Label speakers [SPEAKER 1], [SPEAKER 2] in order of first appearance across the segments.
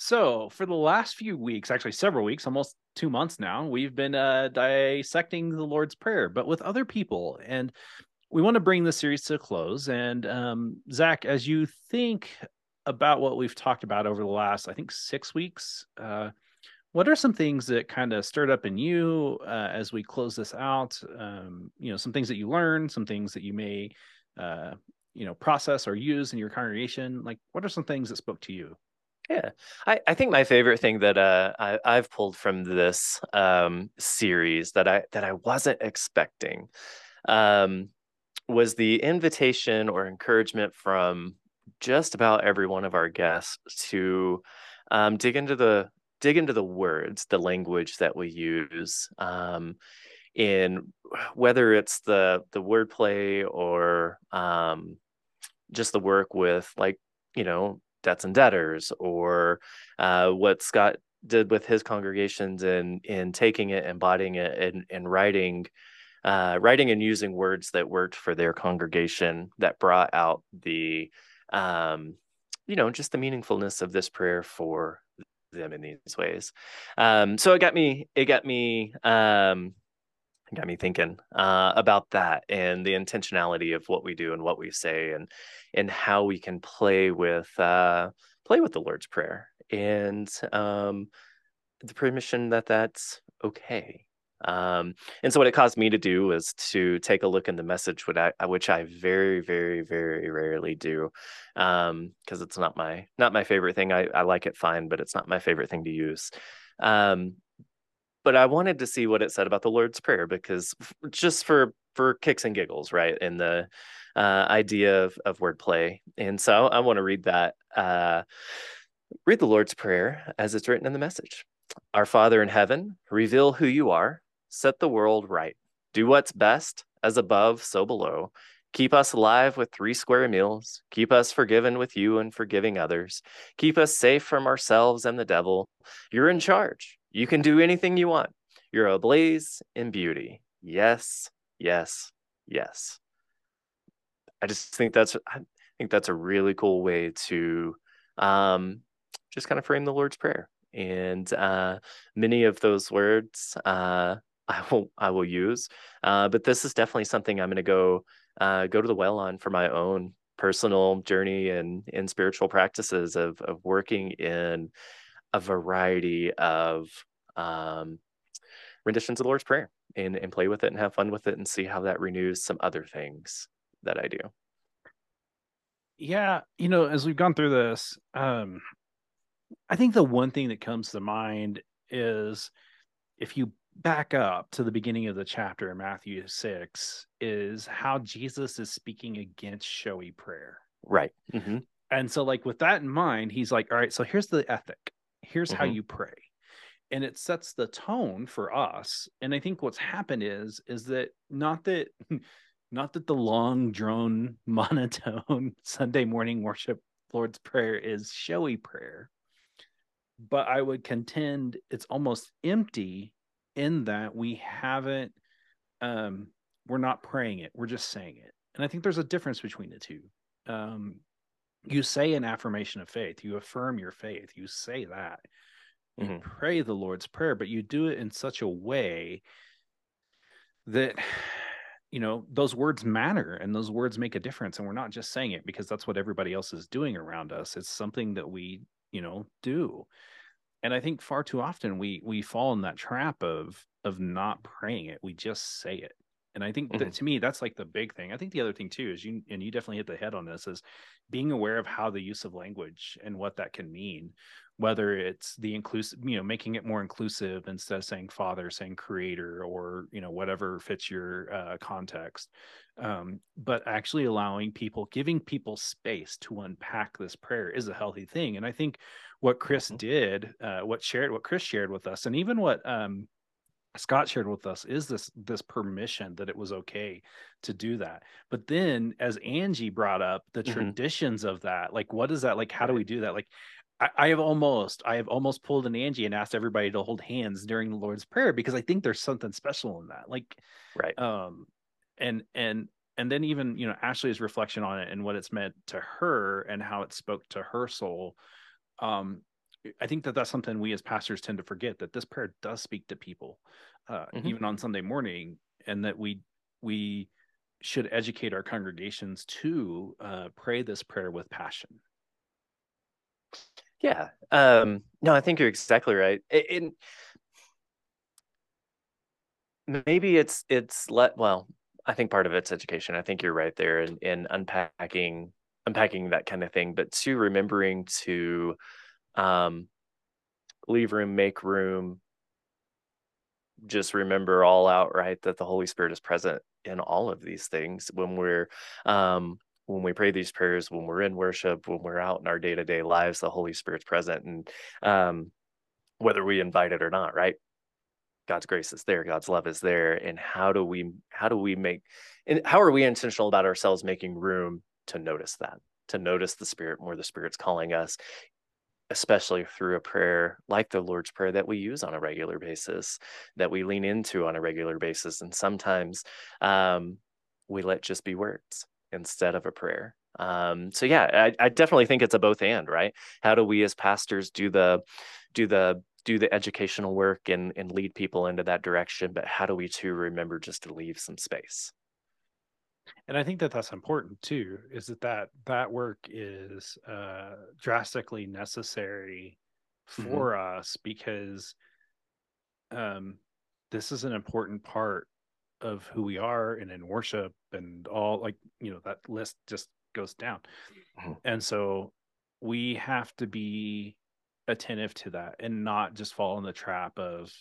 [SPEAKER 1] So, for the last few weeks, actually several weeks, almost two months now, we've been uh, dissecting the Lord's Prayer, but with other people. And we want to bring this series to a close. And um, Zach, as you think about what we've talked about over the last, I think, six weeks, uh, what are some things that kind of stirred up in you uh, as we close this out? Um, you know, some things that you learned, some things that you may, uh, you know, process or use in your congregation. Like, what are some things that spoke to you?
[SPEAKER 2] Yeah, I, I think my favorite thing that uh, I, I've pulled from this um, series that I that I wasn't expecting um, was the invitation or encouragement from just about every one of our guests to um, dig into the dig into the words, the language that we use, um, in whether it's the the wordplay or um, just the work with like you know debts and debtors or uh, what Scott did with his congregations in, in taking it, embodying it, and, and writing, uh, writing and using words that worked for their congregation that brought out the, um, you know, just the meaningfulness of this prayer for them in these ways. Um, so it got me, it got me, um, got me thinking uh, about that and the intentionality of what we do and what we say and and how we can play with uh, play with the Lord's Prayer and um, the permission that that's okay. Um, and so what it caused me to do was to take a look in the message, which I, very, very, very rarely do, because um, it's not my not my favorite thing. I, I like it fine, but it's not my favorite thing to use. Um, but I wanted to see what it said about the Lord's Prayer because just for for kicks and giggles, right? And the uh, idea of of wordplay, and so I want to read that. Uh, read the Lord's Prayer as it's written in the message. Our Father in heaven, reveal who you are. Set the world right. Do what's best, as above, so below. Keep us alive with three square meals. Keep us forgiven with you and forgiving others. Keep us safe from ourselves and the devil. You're in charge. You can do anything you want. You're ablaze in beauty. Yes, yes, yes. I just think that's I think that's a really cool way to um, just kind of frame the Lord's Prayer. And uh, many of those words uh, I will I will use, uh, but this is definitely something I'm going to go uh, go to the well on for my own personal journey and in spiritual practices of of working in a variety of um, renditions of the Lord's Prayer and, and play with it and have fun with it and see how that renews some other things that I do.
[SPEAKER 1] Yeah, you know, as we've gone through this, um, I think the one thing that comes to mind is if you back up to the beginning of the chapter in Matthew 6, is how Jesus is speaking against showy prayer.
[SPEAKER 2] Right. Mm-hmm.
[SPEAKER 1] And so, like, with that in mind, he's like, all right, so here's the ethic. Here's mm-hmm. how you pray. And it sets the tone for us. And I think what's happened is, is that not that, not that the long drone monotone Sunday morning worship Lord's Prayer is showy prayer, but I would contend it's almost empty in that we haven't, um, we're not praying it, we're just saying it. And I think there's a difference between the two. Um, you say an affirmation of faith you affirm your faith you say that you mm-hmm. pray the lord's prayer but you do it in such a way that you know those words matter and those words make a difference and we're not just saying it because that's what everybody else is doing around us it's something that we you know do and i think far too often we we fall in that trap of of not praying it we just say it And I think that
[SPEAKER 2] Mm-hmm.
[SPEAKER 1] to me, that's like the big thing. I think the other thing too is you, and you definitely hit the head on this, is being aware of how the use of language and what that can mean, whether it's the inclusive, you know, making it more inclusive instead of saying father, saying creator, or, you know, whatever fits your uh, context. Um, but actually allowing people, giving people space to unpack this prayer is a healthy thing. And I think what Chris
[SPEAKER 2] Mhm.
[SPEAKER 1] did, uh, what shared, what Chris shared with us, and even what um, Scott shared with us is this this permission that it was okay to do that. But then as Angie brought up the
[SPEAKER 2] Mhm.
[SPEAKER 1] traditions of that, like what is that? Like how do we do that? Like I, I have almost I have almost pulled an Angie and asked everybody to hold hands during the Lord's Prayer because I think there's something special in that. Like
[SPEAKER 2] Right.
[SPEAKER 1] um and and and then even you know Ashley's reflection on it and what it's meant to her and how it spoke to her soul um i think that that's something we as pastors tend to forget that this prayer does speak to people uh
[SPEAKER 2] Mhm.
[SPEAKER 1] even on sunday morning and that we we should educate our congregations to uh pray this prayer with passion
[SPEAKER 2] Yeah. Um, no, I think you're exactly right. And maybe it's it's let well, I think part of it's education. I think you're right there in, in unpacking unpacking that kind of thing, but to remembering to um leave room, make room, just remember all outright that the Holy Spirit is present in all of these things when we're um when we pray these prayers, when we're in worship, when we're out in our day-to-day lives, the Holy Spirit's present and um whether we invite it or not, right? God's grace is there, God's love is there. And how do we how do we make and how are we intentional about ourselves making room to notice that, to notice the spirit where the spirit's calling us, especially through a prayer like the Lord's Prayer that we use on a regular basis, that we lean into on a regular basis. And sometimes um, we let just be words instead of a prayer. Um, so yeah, I, I definitely think it's a both and, right? How do we as pastors do the do the do the educational work and and lead people into that direction, but how do we too remember just to leave some space?
[SPEAKER 1] And i think that that's important too is that that that work is uh drastically necessary
[SPEAKER 2] Mhm.
[SPEAKER 1] for us because um this is an important part of who we are and in worship and all like you know that list just goes down
[SPEAKER 2] Mhm.
[SPEAKER 1] and so we have to be attentive to that and not just fall in the trap of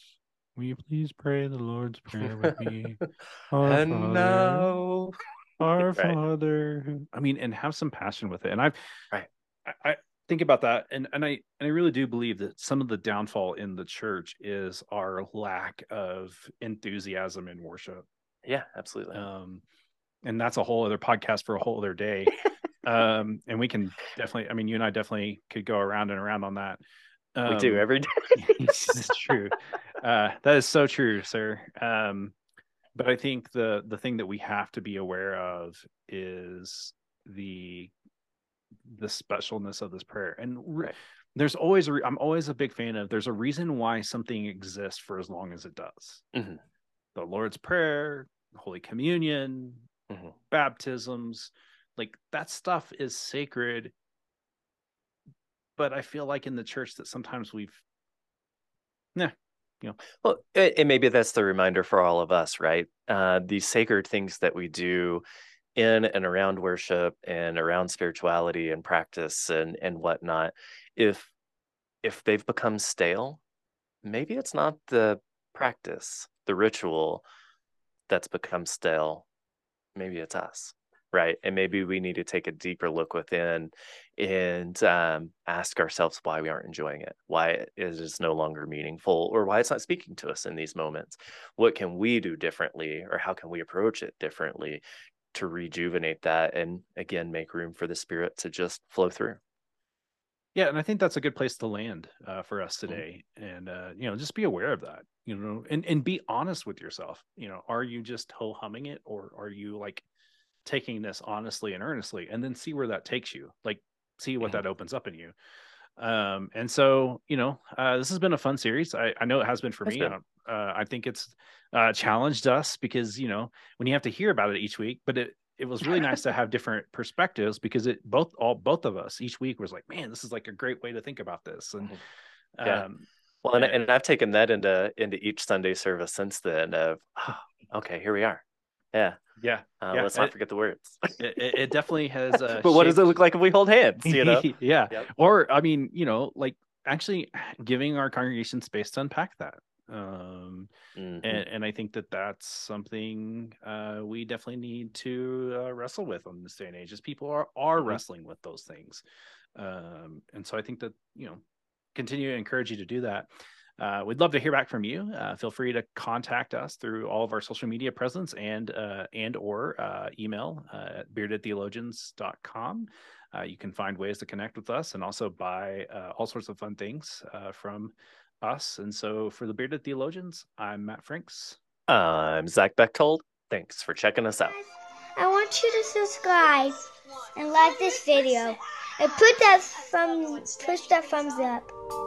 [SPEAKER 1] will you please pray the lord's prayer with me
[SPEAKER 2] and
[SPEAKER 1] Father,
[SPEAKER 2] now
[SPEAKER 1] our
[SPEAKER 2] Right.
[SPEAKER 1] father i mean and have some passion with it and i've
[SPEAKER 2] Right.
[SPEAKER 1] I, I think about that and and i and i really do believe that some of the downfall in the church is our lack of enthusiasm in worship
[SPEAKER 2] yeah, absolutely.
[SPEAKER 1] um and that's a whole other podcast for a whole other day um and we can definitely i mean you and i definitely could go around and around on that
[SPEAKER 2] we do
[SPEAKER 1] Um,
[SPEAKER 2] every day.
[SPEAKER 1] it's true. Uh, that is so true, sir. Um, but I think the the thing that we have to be aware of is the the specialness of this prayer. And
[SPEAKER 2] Right.
[SPEAKER 1] there's always a re- I'm always a big fan of. There's a reason why something exists for as long as it does.
[SPEAKER 2] Mhm.
[SPEAKER 1] The Lord's Prayer, Holy Communion,
[SPEAKER 2] Mhm.
[SPEAKER 1] baptisms, like that stuff is sacred. But I feel like in the church that sometimes we've
[SPEAKER 2] Well, a- and maybe that's the reminder for all of us, right? Uh, these sacred things that we do in and around worship and around spirituality and practice and and whatnot. If if they've become stale, maybe it's not the practice, the ritual that's become stale. Maybe it's us, right? And maybe we need to take a deeper look within and um, ask ourselves why we aren't enjoying it, why it is no longer meaningful, or why it's not speaking to us in these moments. What can we do differently, or how can we approach it differently to rejuvenate that and again make room for the spirit to just flow through?
[SPEAKER 1] Yeah, and I think that's a good place to land uh, for us
[SPEAKER 2] Mm-hmm.
[SPEAKER 1] today. And uh, you know, just be aware of that. You know, and and be honest with yourself. You know, are you just ho humming it, or are you like taking this honestly and earnestly, and then see where that takes you. Like, see what
[SPEAKER 2] Mhm.
[SPEAKER 1] that opens up in you. Um, and so you know, uh, this has been a fun series. I, I know it has been for
[SPEAKER 2] Has
[SPEAKER 1] me.
[SPEAKER 2] been.
[SPEAKER 1] Uh, I think it's uh, challenged us because you know when you have to hear about it each week, but it it was really nice to have different perspectives because it both all both of us each week was like, man, this is like a great way to think about this. And
[SPEAKER 2] Mhm. Yeah.
[SPEAKER 1] um,
[SPEAKER 2] Well, and,
[SPEAKER 1] Yeah.
[SPEAKER 2] and I've taken that into into each Sunday service since then. Of "Ah, okay, here we are. Yeah.
[SPEAKER 1] Yeah.
[SPEAKER 2] Uh,
[SPEAKER 1] yeah.
[SPEAKER 2] let's not
[SPEAKER 1] it,
[SPEAKER 2] forget the words.
[SPEAKER 1] it, it definitely has. Uh,
[SPEAKER 2] but what does it look like if we hold hands? You know.
[SPEAKER 1] yeah.
[SPEAKER 2] Yep.
[SPEAKER 1] Or I mean, you know, like actually giving our congregation space to unpack that. Um,
[SPEAKER 2] Mhm.
[SPEAKER 1] and, and I think that that's something uh, we definitely need to uh, wrestle with on this day and age, as people are are
[SPEAKER 2] Mhm.
[SPEAKER 1] wrestling with those things. Um, and so I think that you know, continue to encourage you to do that. Uh, we'd love to hear back from you. Uh, feel free to contact us through all of our social media presence and uh, and or uh, email uh, at beardedtheologians.com. Uh, you can find ways to connect with us and also buy uh, all sorts of fun things uh, from us. And so for the Bearded Theologians, I'm Matt Franks.
[SPEAKER 2] I'm Zach Bechtold. Thanks for checking us out.
[SPEAKER 3] I want you to subscribe and like this video and put that thumb push that thumbs up.